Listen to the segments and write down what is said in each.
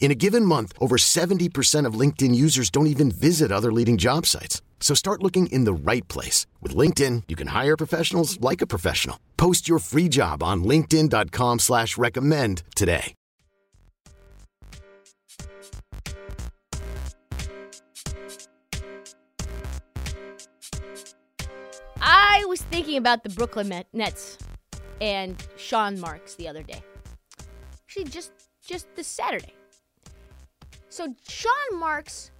In a given month, over 70% of LinkedIn users don't even visit other leading job sites. So start looking in the right place. With LinkedIn, you can hire professionals like a professional. Post your free job on linkedin.com slash recommend today. I was thinking about the Brooklyn Nets and Sean Marks the other day. Actually, just just this Saturday. So Sean Marks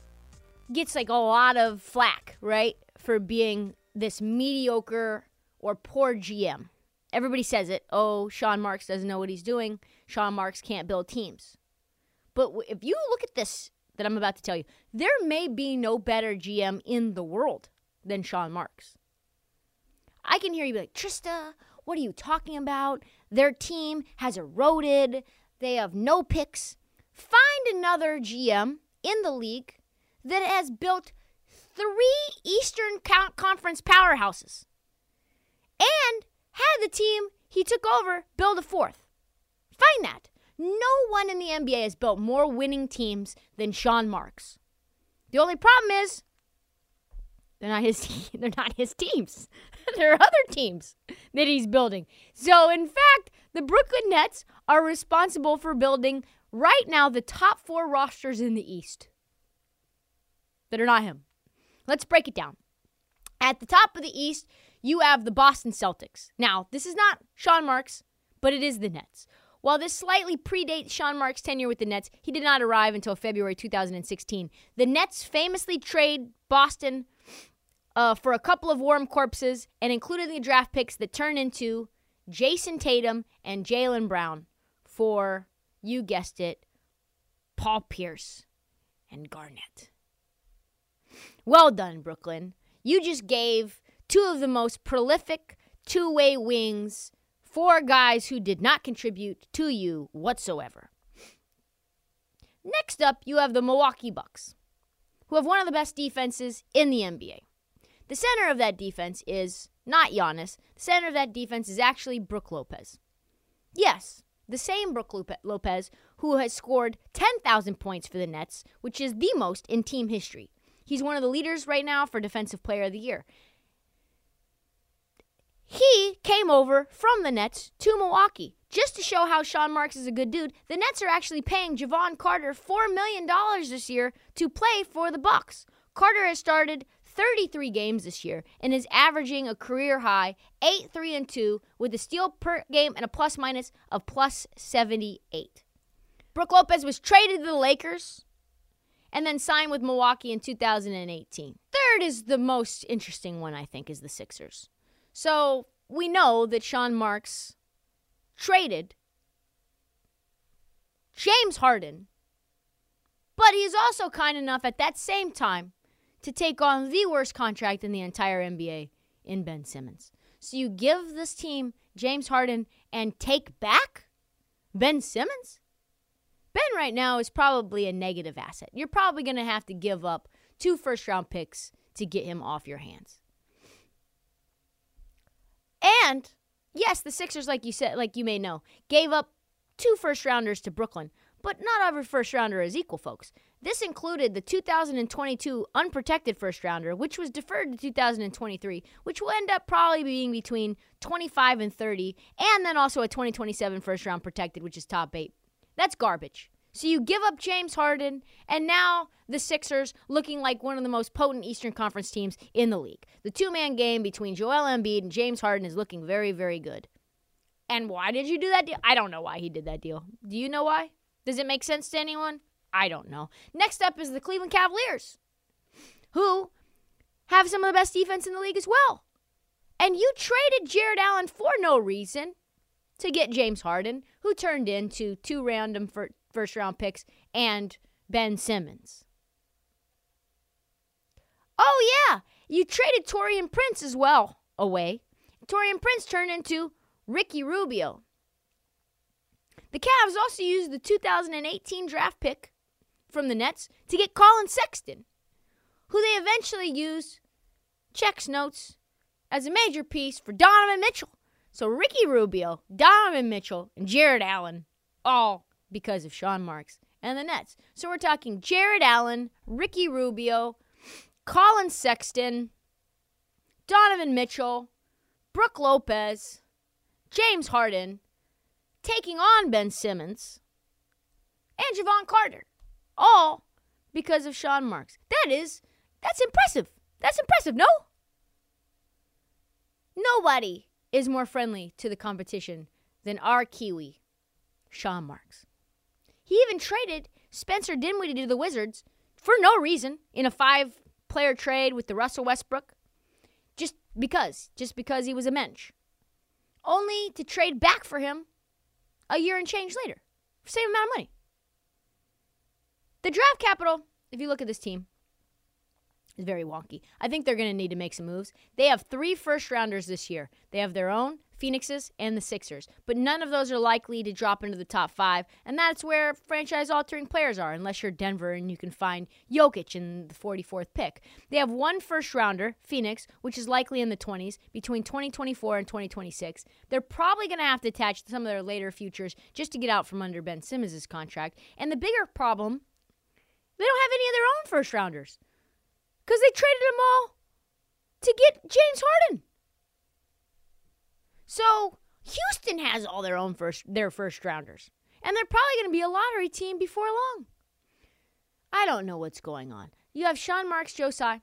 gets like a lot of flack, right, for being this mediocre or poor GM. Everybody says it. Oh, Sean Marks doesn't know what he's doing. Sean Marks can't build teams. But if you look at this that I'm about to tell you, there may be no better GM in the world than Sean Marks. I can hear you be like, Trista, what are you talking about? Their team has eroded. They have no picks. Find another GM in the league that has built three Eastern Conference powerhouses and had the team he took over build a fourth. Find that. No one in the NBA has built more winning teams than Sean Marks. The only problem is they're not his they're not his teams. there are other teams that he's building. So in fact, the Brooklyn Nets are responsible for building right now the top 4 rosters in the East that are not him. Let's break it down. At the top of the East, you have the Boston Celtics. Now, this is not Sean Marks, but it is the Nets. While this slightly predates Sean Marks' tenure with the Nets, he did not arrive until February 2016. The Nets famously trade Boston uh, for a couple of warm corpses and included the draft picks that turned into Jayson Tatum and Jaylen Brown for, you guessed it, Paul Pierce and Garnett. Well done, Brooklyn. You just gave two of the most prolific two way wings, four guys who did not contribute to you whatsoever. Next up, you have the Milwaukee Bucks, who have one of the best defenses in the NBA. The center of that defense is not Giannis. The center of that defense is actually Brook Lopez. Yes, the same Brook Lopez who has scored 10,000 points for the Nets, which is the most in team history. He's one of the leaders right now for Defensive Player of the Year. He came over from the Nets to Milwaukee just to show how Sean Marks is a good dude. The Nets are actually paying Jevon Carter $4 million this year to play for the Bucks. Carter has started 33 games this year and is averaging a career high 8 3 and 2 with a steal per game and a plus minus of plus 78. Brook Lopez was traded to the Lakers and then signed with Milwaukee in 2018. Third is the most interesting one, I think, is the Sixers. So we know that Sean Marks traded James Harden, but he's also kind enough at that same time to take on the worst contract in the entire NBA in Ben Simmons. So you give this team James Harden and take back Ben Simmons? Ben right now is probably a negative asset. You're probably going to have to give up two first round picks to get him off your hands. And yes, the Sixers, like you said, like you may know, gave up two first rounders to Brooklyn, but not every first rounder is equal, folks. This included the 2022 unprotected first rounder, which was deferred to 2023, which will end up probably being between 25 and 30, and then also a 2027 first round protected, which is top eight. That's garbage. So you give up James Harden, and now the Sixers looking like one of the most potent Eastern Conference teams in the league. The two man game between Joel Embiid and James Harden is looking very, very good. And why did you do that deal? I don't know why he did that deal. Do you know why? Does it make sense to anyone? I don't know. Next up is the Cleveland Cavaliers, who have some of the best defense in the league as well. And you traded Jarrett Allen for no reason to get James Harden, who turned into two random first round picks and Ben Simmons. Oh, yeah, you traded Taurean Prince as well away. Taurean Prince turned into Ricky Rubio. The Cavs also used the 2018 draft pick from the Nets to get Collin Sexton, who they eventually used checks notes as a major piece for Donovan Mitchell. So Ricky Rubio, Donovan Mitchell, and Jarrett Allen, all because of Sean Marks and the Nets. So we're talking Jarrett Allen, Ricky Rubio, Collin Sexton, Donovan Mitchell, Brook Lopez, James Harden, taking on Ben Simmons, and Jevon Carter. All because of Sean Marks. That is, that's impressive. That's impressive, no? Nobody is more friendly to the competition than our Kiwi, Sean Marks. He even traded Spencer Dinwiddie to the Wizards for no reason in a five player trade with the Russell Westbrook. Just because. Just because he was a mensch. Only to trade back for him a year and change later same amount of money. The draft capital, if you look at this team, is very wonky. I think they're going to need to make some moves. They have three first rounders this year. They have their own, Phoenixes, and the Sixers. But none of those are likely to drop into the top five, and that's where franchise altering players are, unless you're Denver and you can find Jokic in the 44th pick. They have one first rounder, Phoenix, which is likely in the 20s, between 2024 and 2026. They're probably going to have to attach some of their later futures just to get out from under Ben Simmons' contract. And the bigger problem, they don't have any of their own first rounders because they traded them all to get James Harden. So Houston has all their own first their first rounders. And they're probably going to be a lottery team before long. I don't know what's going on. You have Sean Marks, Joe Tsai.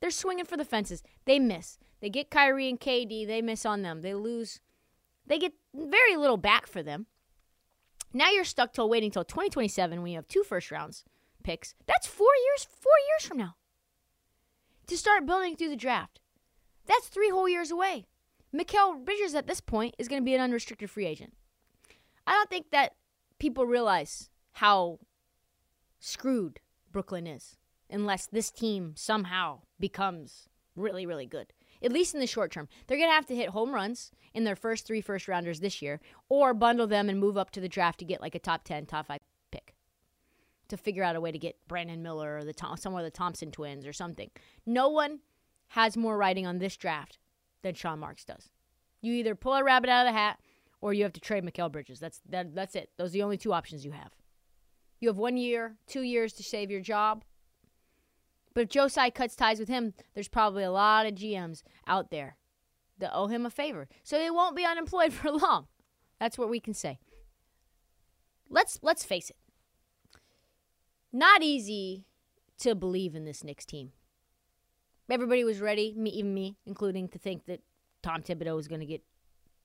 They're swinging for the fences. They miss. They get Kyrie and KD. They miss on them. They lose. They get very little back for them. Now you're stuck till waiting till 2027 when you have two first rounds picks. That's four years. Four years from now to start building through the draft. That's three whole years away. Mikal Bridges at this point is going to be an unrestricted free agent. I don't think that people realize how screwed Brooklyn is unless this team somehow becomes really, really good. At least in the short term. They're going to have to hit home runs in their first three first rounders this year or bundle them and move up to the draft to get like a top 10, top 5 pick to figure out a way to get Brandon Miller or the Tom, some of the Thompson twins or something. No one has more writing on this draft than Sean Marks does. You either pull a rabbit out of the hat or you have to trade Mikal Bridges. That's that, that's it. Those are the only two options you have. You have one year, two years to save your job. But if Joe Tsai cuts ties with him, there's probably a lot of GMs out there that owe him a favor. So he won't be unemployed for long. That's what we can say. Let's let's face it. Not easy to believe in this Knicks team. Everybody was ready, me, even me, including to think that Tom Thibodeau was going to get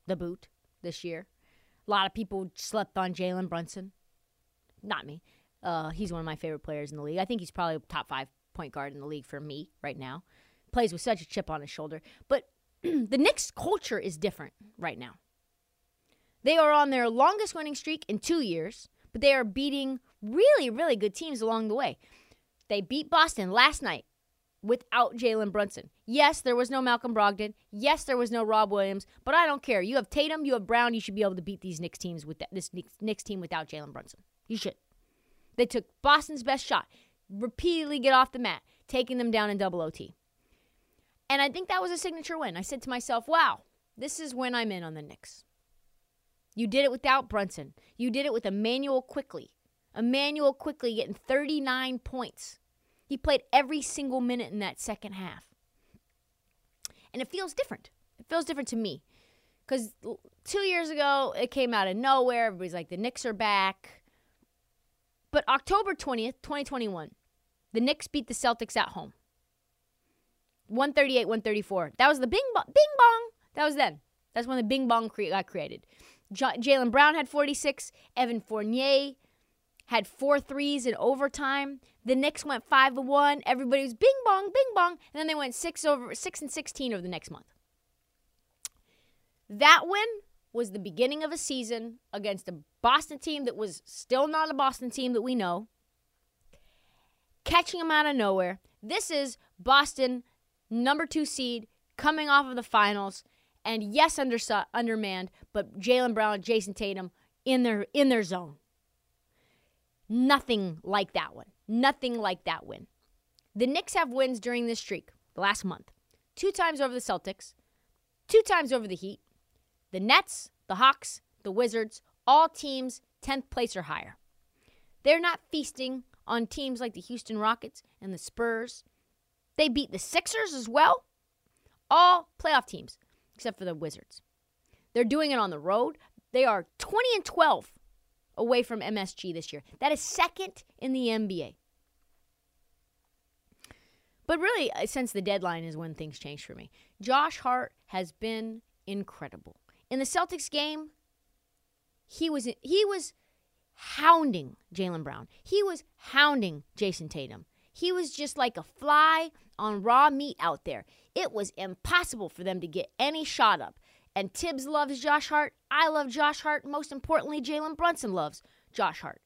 the boot this year. A lot of people slept on Jalen Brunson. Not me. Uh, he's one of my favorite players in the league. I think he's probably top five point guard in the league for me right now. Plays with such a chip on his shoulder. But the Knicks culture is different right now. They are on their longest winning streak in two years, but they are beating really, really good teams along the way. They beat Boston last night without Jalen Brunson. Yes, there was no Malcolm Brogdon. Yes, there was no Rob Williams, but I don't care. You have Tatum, you have Brown. You should be able to beat these Knicks teams with that, this Knicks team without Jalen Brunson. You should. They took Boston's best shot, repeatedly get off the mat, taking them down in double OT. And I think that was a signature win. I said to myself, wow, this is when I'm in on the Knicks. You did it without Brunson. You did it with Immanuel Quickley. Immanuel Quickley getting 39 points. He played every single minute in that second half. And it feels different. It feels different to me. Because two years ago, it came out of nowhere. Everybody's like, the Knicks are back. But October 20th, 2021, the Knicks beat the Celtics at home. 138 134. That was the bing bong. Bing bong. That was then. That's when the Bing Bong cre- got created. J- Jaylen Brown had 46. Evan Fournier had four threes in overtime. The Knicks went five to one. Everybody was Bing Bong, Bing Bong, and then they went six over six and 16 over the next month. That win was the beginning of a season against a Boston team that was still not a Boston team that we know, catching them out of nowhere. This is Boston, number two seed, coming off of the finals, and yes, under undermanned, but Jaylen Brown, Jayson Tatum in their in their zone. Nothing like that one. Nothing like that win. The Knicks have wins during this streak, the last month. Two times over the Celtics, two times over the Heat, the Nets, the Hawks, the Wizards, all teams 10th place or higher. They're not feasting on teams like the Houston Rockets and the Spurs. They beat the Sixers as well. All playoff teams, except for the Wizards. They're doing it on the road. They are 20 and 12 away from MSG this year. That is second in the NBA. But really, uh, since the deadline is when things change for me, Josh Hart has been incredible. In the Celtics game, he was he was hounding Jaylen Brown. He was hounding Jayson Tatum. He was just like a fly on raw meat out there. It was impossible for them to get any shot up. And Thibs loves Josh Hart. I love Josh Hart. Most importantly, Jalen Brunson loves Josh Hart.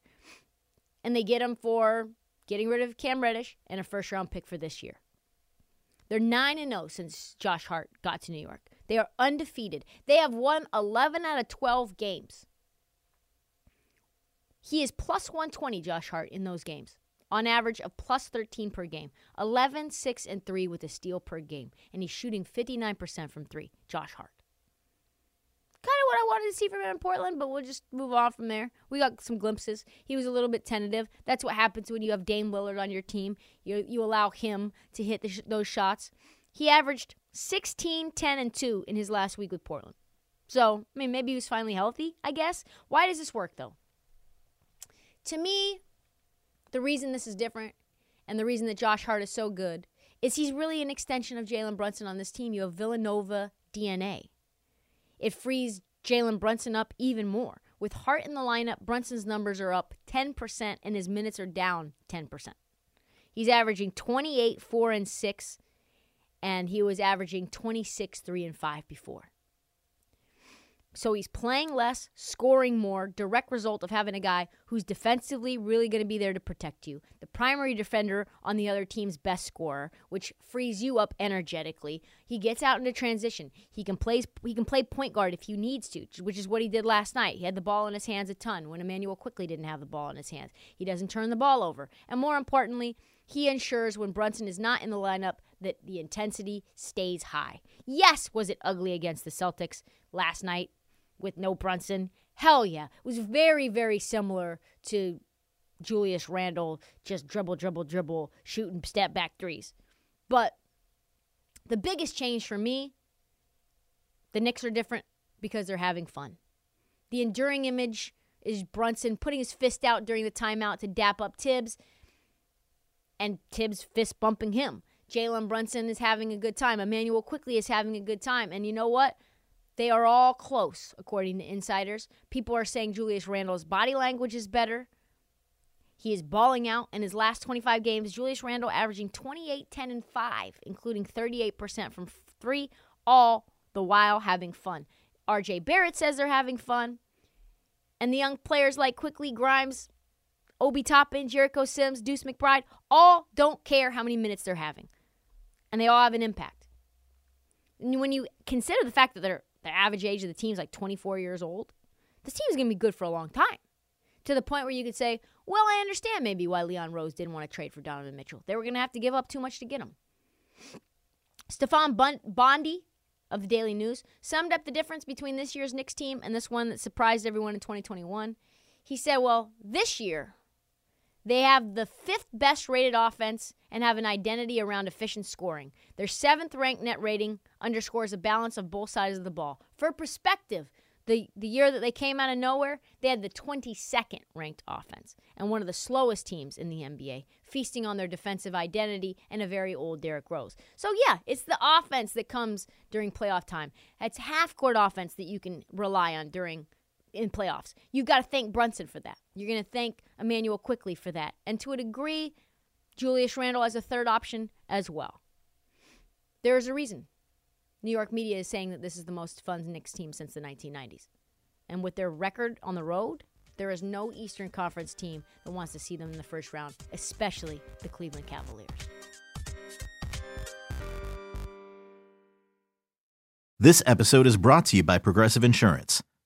And they get him for getting rid of Cam Reddish and a first round pick for this year. They're 9 and 0 since Josh Hart got to New York. They are undefeated. They have won 11 out of 12 games. He is plus 120, Josh Hart, in those games. On average of plus 13 per game. 11, 6, and 3 with a steal per game. And he's shooting 59% from 3. Josh Hart. Kind of what I wanted to see from him in Portland, but we'll just move on from there. We got some glimpses. He was a little bit tentative. That's what happens when you have Dame Lillard on your team. You, you allow him to hit sh- those shots. He averaged 16, 10, and 2 in his last week with Portland. So, I mean, maybe he was finally healthy, I guess. Why does this work, though? To me, the reason this is different and the reason that Josh Hart is so good is he's really an extension of Jalen Brunson on this team. You have Villanova DNA. It frees Jalen Brunson up even more. With Hart in the lineup, Brunson's numbers are up 10% and his minutes are down 10%. He's averaging 28, 4, and 6 and he was averaging 26, 3, and 5 before. So he's playing less, scoring more, direct result of having a guy who's defensively really going to be there to protect you. The primary defender on the other team's best scorer, which frees you up energetically. He gets out into transition. He can play he can play point guard if he needs to, which is what he did last night. He had the ball in his hands a ton when Immanuel Quickley didn't have the ball in his hands. He doesn't turn the ball over. And more importantly, he ensures when Brunson is not in the lineup that the intensity stays high. Yes, was it ugly against the Celtics last night with no Brunson? Hell yeah. It was very, very similar to Julius Randle just dribble, dribble, dribble, shooting step back threes. But the biggest change for me, the Knicks are different because they're having fun. The enduring image is Brunson putting his fist out during the timeout to dap up Thibs and Thibs fist bumping him. Jalen Brunson is having a good time. Immanuel Quickley is having a good time. And you know what? They are all close, according to insiders. People are saying Julius Randle's body language is better. He is balling out in his last 25 games. Julius Randle averaging 28, 10, and 5, including 38% from three, all the while having fun. RJ Barrett says they're having fun. And the young players like Quickley Grimes, Obi Toppin, Jericho Sims, Deuce McBride all don't care how many minutes they're having and they all have an impact. And when you consider the fact that their the average age of the team is like 24 years old, this team is going to be good for a long time. To the point where you could say, well, I understand maybe why Leon Rose didn't want to trade for Donovan Mitchell. They were going to have to give up too much to get him. Stefan Bondy of the Daily News summed up the difference between this year's Knicks team and this one that surprised everyone in 2021. He said, well, this year, they have the fifth best rated offense and have an identity around efficient scoring. Their seventh ranked net rating underscores a balance of both sides of the ball. For perspective, The the year that they came out of nowhere, they had the 22nd ranked offense and one of the slowest teams in the NBA, feasting on their defensive identity and a very old Derrick Rose. So yeah, it's the offense that comes during playoff time. It's half court offense that you can rely on during in playoffs. You've got to thank Brunson for that. You're going to thank Immanuel Quickley for that. And to a degree, Julius Randle as a third option as well. There is a reason New York media is saying that this is the most fun Knicks team since the 1990s. And with their record on the road, there is no Eastern Conference team that wants to see them in the first round, especially the Cleveland Cavaliers. This episode is brought to you by Progressive Insurance.